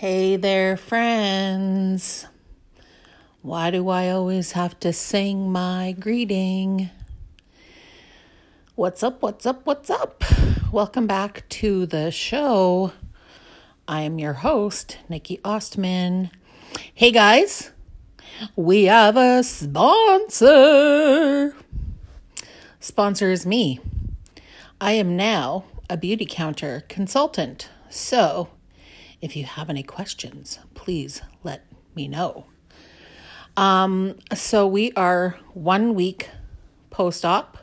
Hey there, friends. Why do I always have to sing my greeting? What's up? What's up? What's up? Welcome back to the show. I am your host, Nikki Osman. Hey guys, we have a sponsor. Sponsor is me. I am now a beauty counter consultant. So, if you have any questions, please let me know. Um, so we are one week post op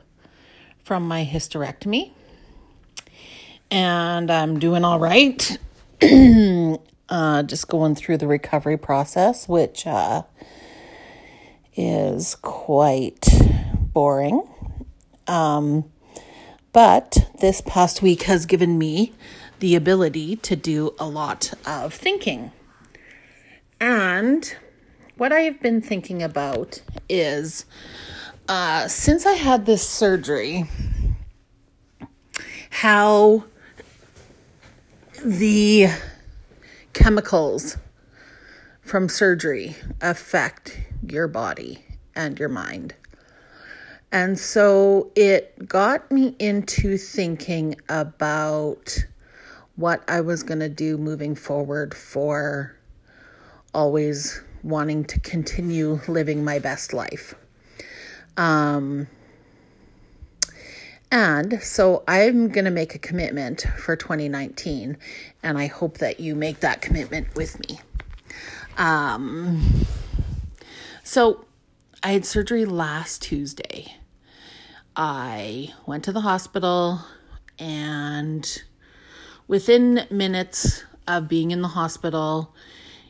from my hysterectomy, and I'm doing all right. uh, just going through the recovery process, which uh, is quite boring. Um, but this past week has given me the ability to do a lot of thinking. And what I have been thinking about is uh, since I had this surgery, how the chemicals from surgery affect your body and your mind. And so it got me into thinking about what I was going to do moving forward for always wanting to continue living my best life. Um, and so I'm going to make a commitment for 2019, and I hope that you make that commitment with me. Um, so I had surgery last Tuesday. I went to the hospital, and within minutes of being in the hospital,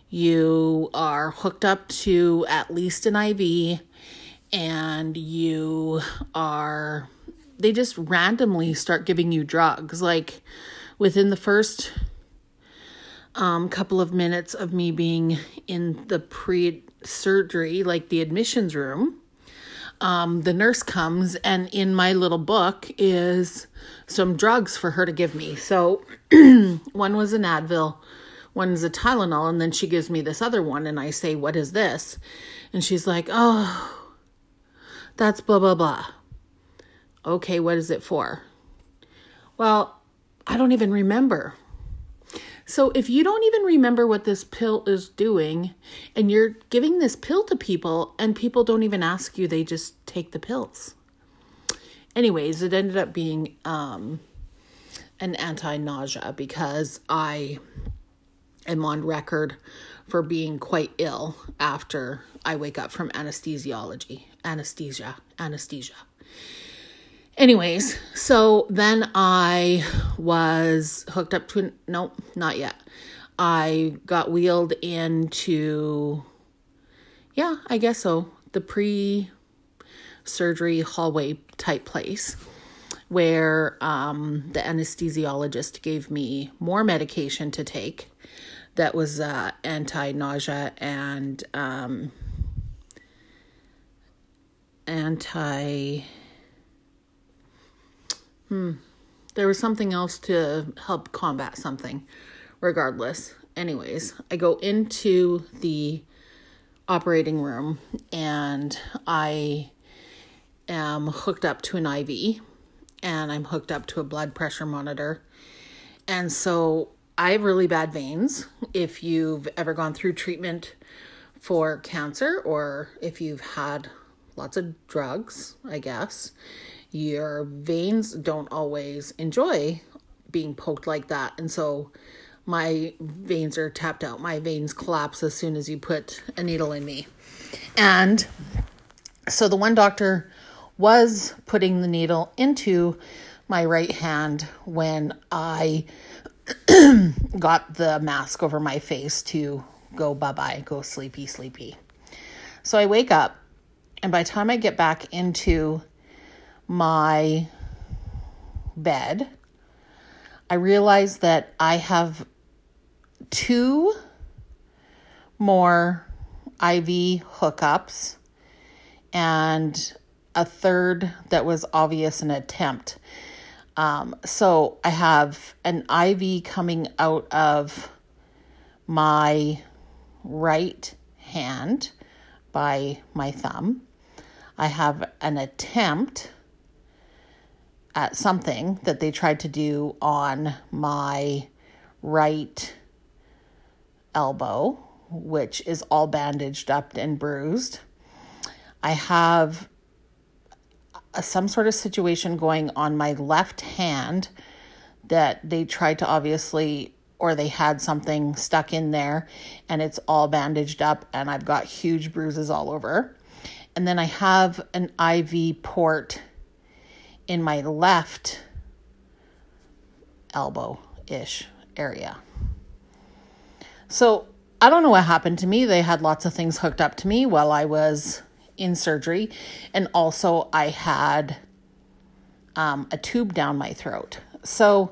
you are hooked up to at least an IV, and you are, they just randomly start giving you drugs. Like within the first um, couple of minutes of me being in the pre surgery, like the admissions room, um, the nurse comes, and in my little book is some drugs for her to give me. So one was an Advil, one is a Tylenol, and then she gives me this other one, and I say, What is this? And she's like, Oh, that's blah, blah, blah. Okay, what is it for? Well, I don't even remember. So if you don't even remember what this pill is doing and you're giving this pill to people and people don't even ask you, they just take the pills. Anyways, it ended up being um, an anti nausea because I am on record for being quite ill after I wake up from anesthesiology, anesthesia, anesthesia. Anyways, so then I was hooked up to, no, not yet. I got wheeled into, yeah, I guess so, the pre surgery hallway type place where um, the anesthesiologist gave me more medication to take that was uh, anti nausea and um, anti Hmm. There was something else to help combat something. Regardless. Anyways, I go into the operating room and I am hooked up to an IV and I'm hooked up to a blood pressure monitor. And so I have really bad veins. If you've ever gone through treatment for cancer or if you've had lots of drugs, I guess, your veins don't always enjoy being poked like that. And so my veins are tapped out. My veins collapse as soon as you put a needle in me. And so the one doctor was putting the needle into my right hand when I got the mask over my face to go bye bye, go sleepy, sleepy. So I wake up, and by the time I get back into my bed, I realize that I have two more IV hookups and a third that was obvious an attempt. Um, so I have an IV coming out of my right hand by my thumb. I have an attempt at something that they tried to do on my right elbow, which is all bandaged up and bruised. I have some sort of situation going on my left hand that they tried to obviously or they had something stuck in there and it's all bandaged up and I've got huge bruises all over. And then I have an IV port in my left elbow ish area. So I don't know what happened to me. They had lots of things hooked up to me while I was in surgery. And also, I had um, a tube down my throat. So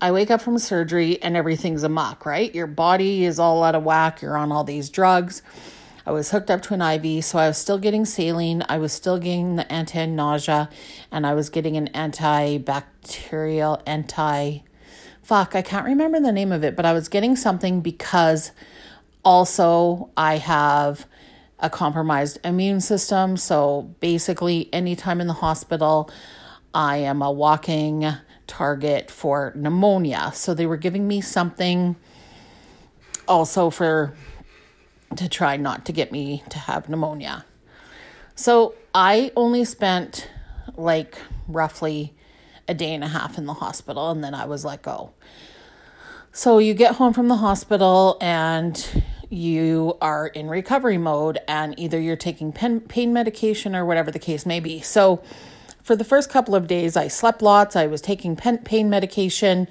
I wake up from surgery and everything's amok, right? Your body is all out of whack. You're on all these drugs. I was hooked up to an IV, so I was still getting saline. I was still getting the anti nausea, and I was getting an antibacterial, anti. Fuck, I can't remember the name of it, but I was getting something because also I have a compromised immune system. So basically, anytime in the hospital, I am a walking target for pneumonia. So they were giving me something also for to try not to get me to have pneumonia. So I only spent like roughly a day and a half in the hospital and then I was let go. So you get home from the hospital and you are in recovery mode and either you're taking pain medication or whatever the case may be. So for the first couple of days, I slept lots. I was taking pain medication.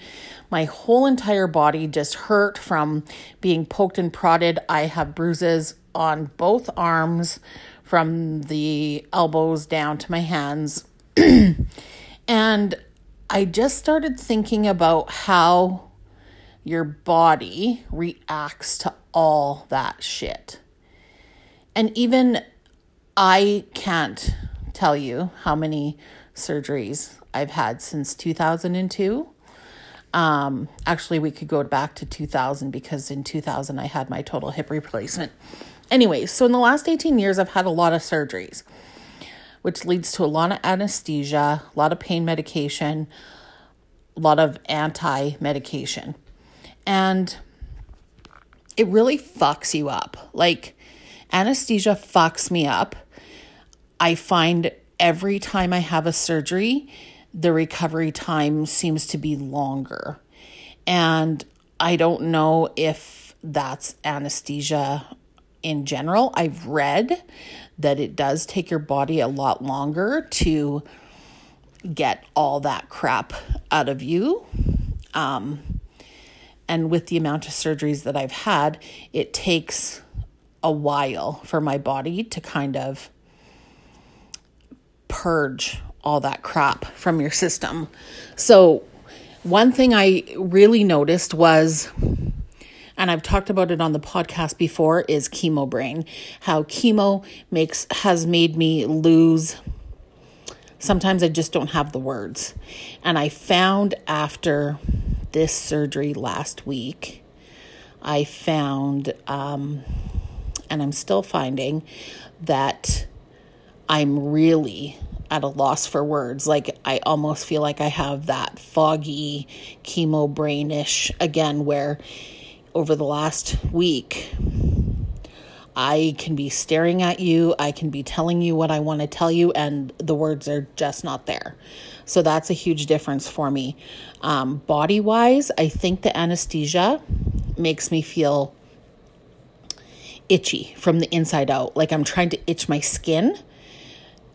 My whole entire body just hurt from being poked and prodded. I have bruises on both arms from the elbows down to my hands. and I just started thinking about how your body reacts to all that shit. And even I can't tell you how many surgeries I've had since 2002. Um, actually, we could go back to 2000 because in 2000 I had my total hip replacement. Anyway, so in the last 18 years, I've had a lot of surgeries, which leads to a lot of anesthesia, a lot of pain medication, a lot of anti medication. And it really fucks you up. Like, anesthesia fucks me up I find every time I have a surgery, the recovery time seems to be longer. And I don't know if that's anesthesia in general. I've read that it does take your body a lot longer to get all that crap out of you. Um, and with the amount of surgeries that I've had, it takes a while for my body to kind of purge all that crap from your system. So, one thing I really noticed was, and I've talked about it on the podcast before, is chemo brain. How chemo makes has made me lose. Sometimes I just don't have the words. And I found after this surgery last week, I found, um, and I'm still finding, that I'm really at a loss for words. Like, I almost feel like I have that foggy chemo brainish again, where over the last week, I can be staring at you, I can be telling you what I want to tell you, and the words are just not there. So that's a huge difference for me. Um, body wise, I think the anesthesia makes me feel itchy from the inside out. Like I'm trying to itch my skin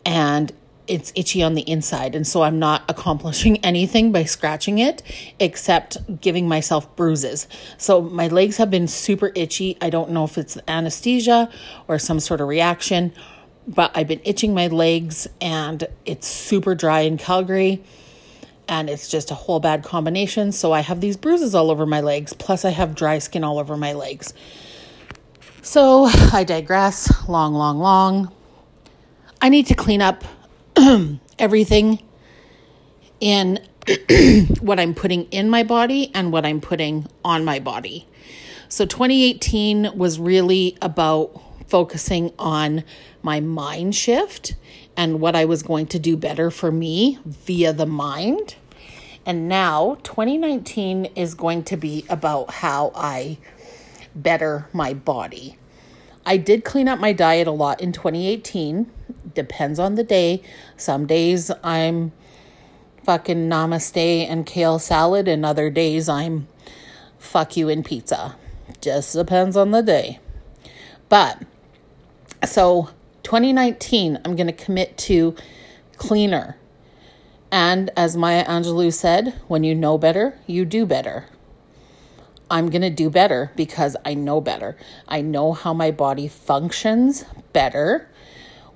and it's itchy on the inside. And so I'm not accomplishing anything by scratching it except giving myself bruises. So my legs have been super itchy. I don't know if it's anesthesia or some sort of reaction, but I've been itching my legs and it's super dry in Calgary. And it's just a whole bad combination. So I have these bruises all over my legs, plus I have dry skin all over my legs. So I digress. Long, long, long. I need to clean up everything in what I'm putting in my body and what I'm putting on my body. So 2018 was really about focusing on my mind shift and what I was going to do better for me via the mind. And now 2019 is going to be about how I better my body. I did clean up my diet a lot in 2018. Depends on the day. Some days I'm fucking namaste and kale salad, and other days I'm fuck you and pizza. Just depends on the day. But so 2019, I'm going to commit to cleaner. And as Maya Angelou said, when you know better, you do better. I'm going to do better because I know better. I know how my body functions better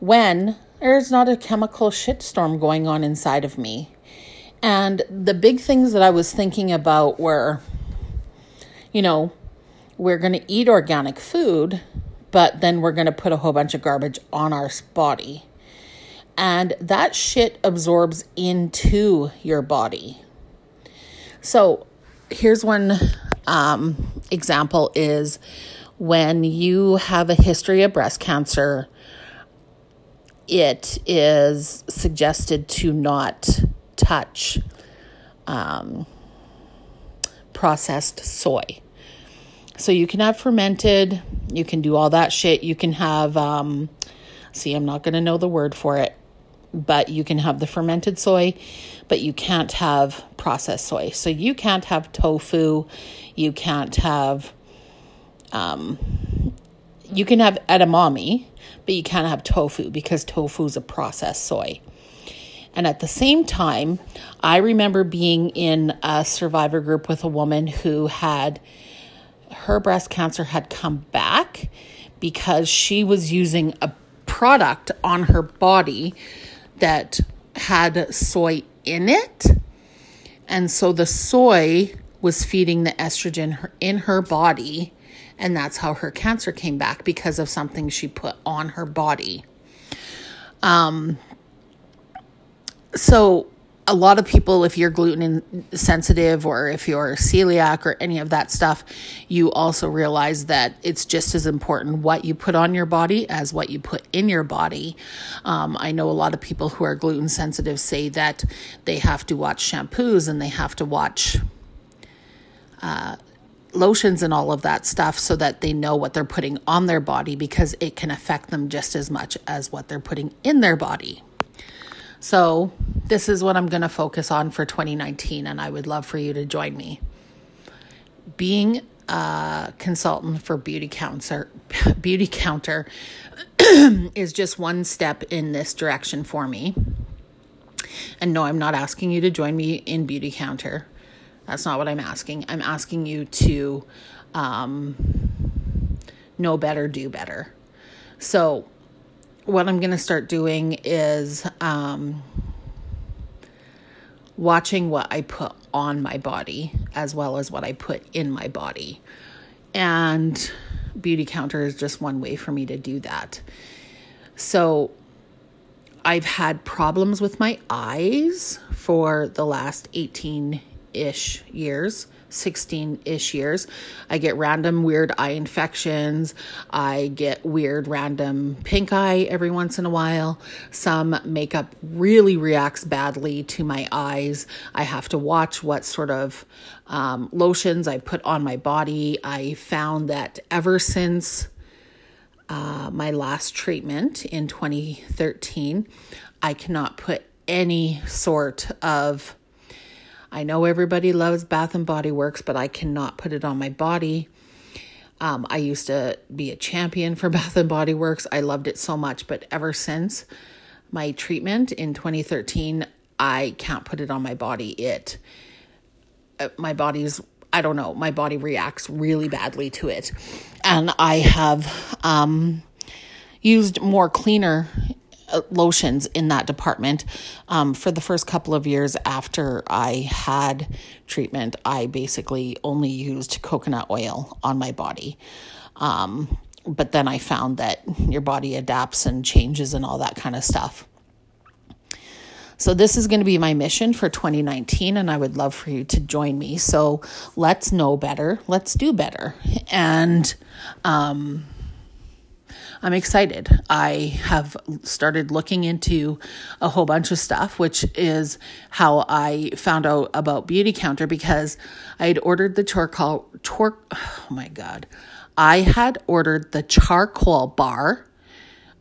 when there's not a chemical shitstorm going on inside of me. And the big things that I was thinking about were, you know, we're going to eat organic food, but then we're going to put a whole bunch of garbage on our body. And that shit absorbs into your body. So here's one um, example is when you have a history of breast cancer, it is suggested to not touch um, processed soy. So you can have fermented, you can do all that shit. You can have, um, see, I'm not going to know the word for it, but you can have the fermented soy, but you can't have processed soy. So you can't have tofu, you can't have, um, you can have edamame, but you can't have tofu because tofu is a processed soy. And at the same time, I remember being in a survivor group with a woman who had her breast cancer had come back because she was using a product on her body that had soy in it. And so the soy was feeding the estrogen in her body. And that's how her cancer came back because of something she put on her body. Um, so a lot of people, if you're gluten sensitive or if you're celiac or any of that stuff, you also realize that it's just as important what you put on your body as what you put in your body. Um, I know a lot of people who are gluten sensitive say that they have to watch shampoos and they have to watch. Uh, lotions and all of that stuff so that they know what they're putting on their body because it can affect them just as much as what they're putting in their body. So, this is what I'm going to focus on for 2019, and I would love for you to join me. Being a consultant for Beauty Counter, Beauty Counter is just one step in this direction for me. And no, I'm not asking you to join me in Beauty Counter. That's not what I'm asking. I'm asking you to um, know better, do better. So, what I'm going to start doing is um, watching what I put on my body as well as what I put in my body. And Beauty Counter is just one way for me to do that. So I've had problems with my eyes for the last 18 ish years. 16 ish years. I get random weird eye infections. I get weird random pink eye every once in a while. Some makeup really reacts badly to my eyes. I have to watch what sort of um, lotions I put on my body. I found that ever since uh, my last treatment in 2013, I cannot put any sort of I know everybody loves Bath and Body Works, but I cannot put it on my body. Um, I used to be a champion for Bath and Body Works. I loved it so much, but ever since my treatment in 2013, I can't put it on my body. It, uh, my body's, I don't know, my body reacts really badly to it. And I have um, used more cleaner lotions in that department. Um, for the first couple of years after I had treatment, I basically only used coconut oil on my body. Um, but then I found that your body adapts and changes and all that kind of stuff. So, this is going to be my mission for 2019, and I would love for you to join me. So, let's know better, let's do better. And, um, I'm excited. I have started looking into a whole bunch of stuff, which is how I found out about Beauty Counter because I had ordered the charcoal, tor- oh my God. I had ordered the charcoal bar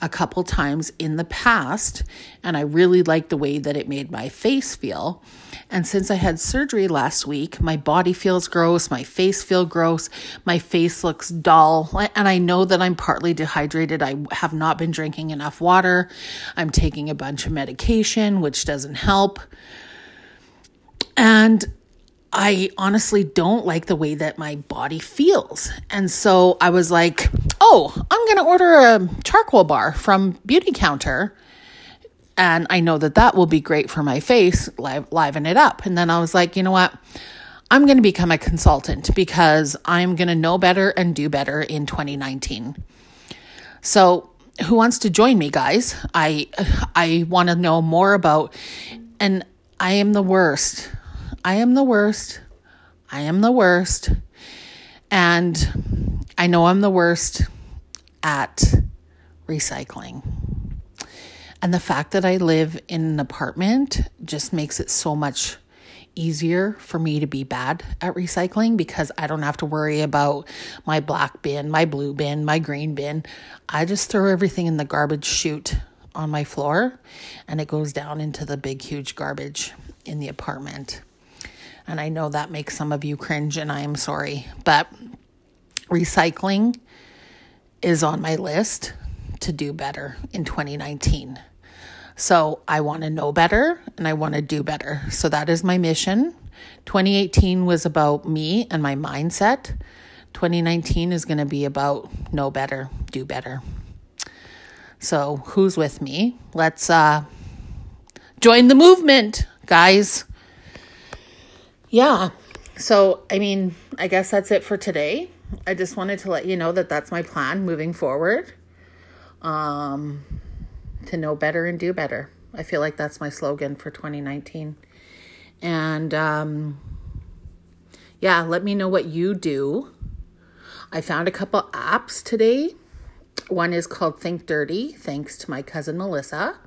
a couple times in the past, and I really liked the way that it made my face feel. And since I had surgery last week, my body feels gross, my face feels gross, my face looks dull, and I know that I'm partly dehydrated. I have not been drinking enough water. I'm taking a bunch of medication, which doesn't help. And I honestly don't like the way that my body feels. And so I was like, oh, I'm going to order a charcoal bar from Beauty Counter. And I know that that will be great for my face, live, liven it up. And then I was like, you know what? I'm going to become a consultant because I'm going to know better and do better in 2019. So, who wants to join me, guys? I I want to know more about and I am the worst. I am the worst. I am the worst. And I know I'm the worst at recycling. And the fact that I live in an apartment just makes it so much easier for me to be bad at recycling because I don't have to worry about my black bin, my blue bin, my green bin. I just throw everything in the garbage chute on my floor and it goes down into the big, huge garbage in the apartment. And I know that makes some of you cringe, and I am sorry. But recycling is on my list to do better in 2019. So I want to know better and I want to do better. So that is my mission. 2018 was about me and my mindset. 2019 is going to be about know better, do better. So who's with me? Let's uh join the movement, guys yeah. So, I mean, I guess that's it for today. I just wanted to let you know that that's my plan moving forward. Um, to know better and do better. I feel like that's my slogan for 2019. And um, yeah, let me know what you do. I found a couple apps today. One is called Think Dirty, thanks to my cousin Melissa.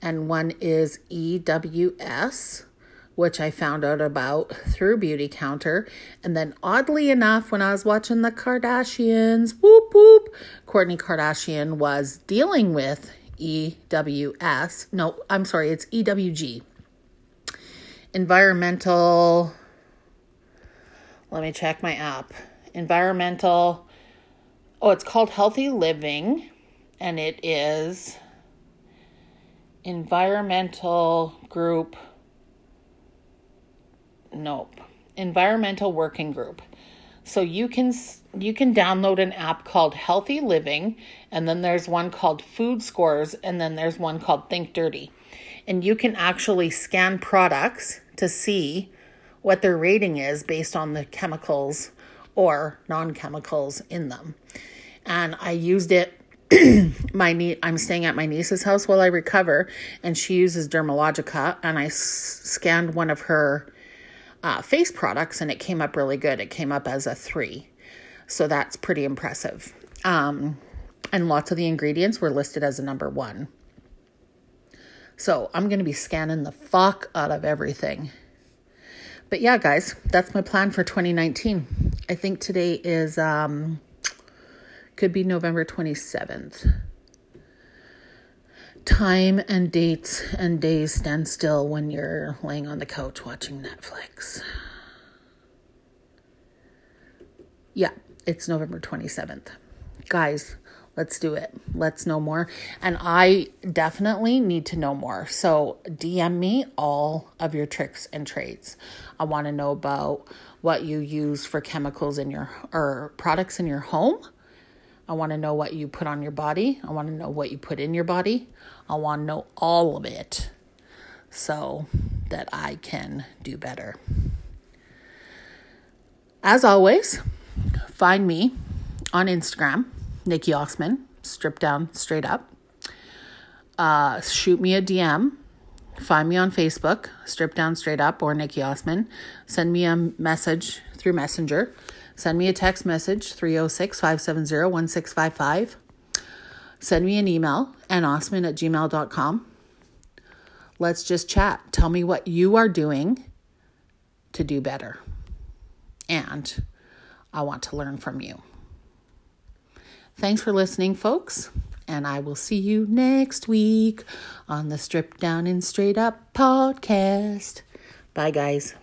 And one is EWS which I found out about through Beauty Counter. And then, oddly enough, when I was watching the Kardashians, whoop whoop, Kourtney Kardashian was dealing with EWS. No, I'm sorry, it's EWG. Environmental. Let me check my app. Environmental. Oh, it's called Healthy Living, and it is environmental group nope. Environmental working group. So you can you can download an app called healthy living and then there's one called food scores and then there's one called think dirty. And you can actually scan products to see what their rating is based on the chemicals or non-chemicals in them. And i used it my nie- I'm staying at my niece's house while I recover, and she uses Dermalogica, and I s- scanned one of her uh, face products and it came up really good. It came up as a three. So that's pretty impressive. Um, and lots of the ingredients were listed as a number one. So I'm going to be scanning the fuck out of everything. But yeah, guys, that's my plan for 2019. I think today is, um, could be November 27th time and dates and days stand still when you're laying on the couch watching Netflix. Yeah, it's November 27th. Guys, let's do it. Let's know more. And I definitely need to know more. So DM me all of your tricks and trades. I want to know about what you use for chemicals in your or products in your home I want to know what you put on your body. I want to know what you put in your body. I want to know all of it so that I can do better. As always, find me on Instagram, Nikki Osman, strip down straight up. Uh, shoot me a DM. find me on Facebook, Strip Down Straight Up or Nikki Osman. Send me a message through Messenger. Send me a text message, 306 570 1655. Send me an email, osman at gmail.com. Let's just chat. Tell me what you are doing to do better. And I want to learn from you. Thanks for listening, folks. And I will see you next week on the Strip Down and Straight Up podcast. Bye, guys.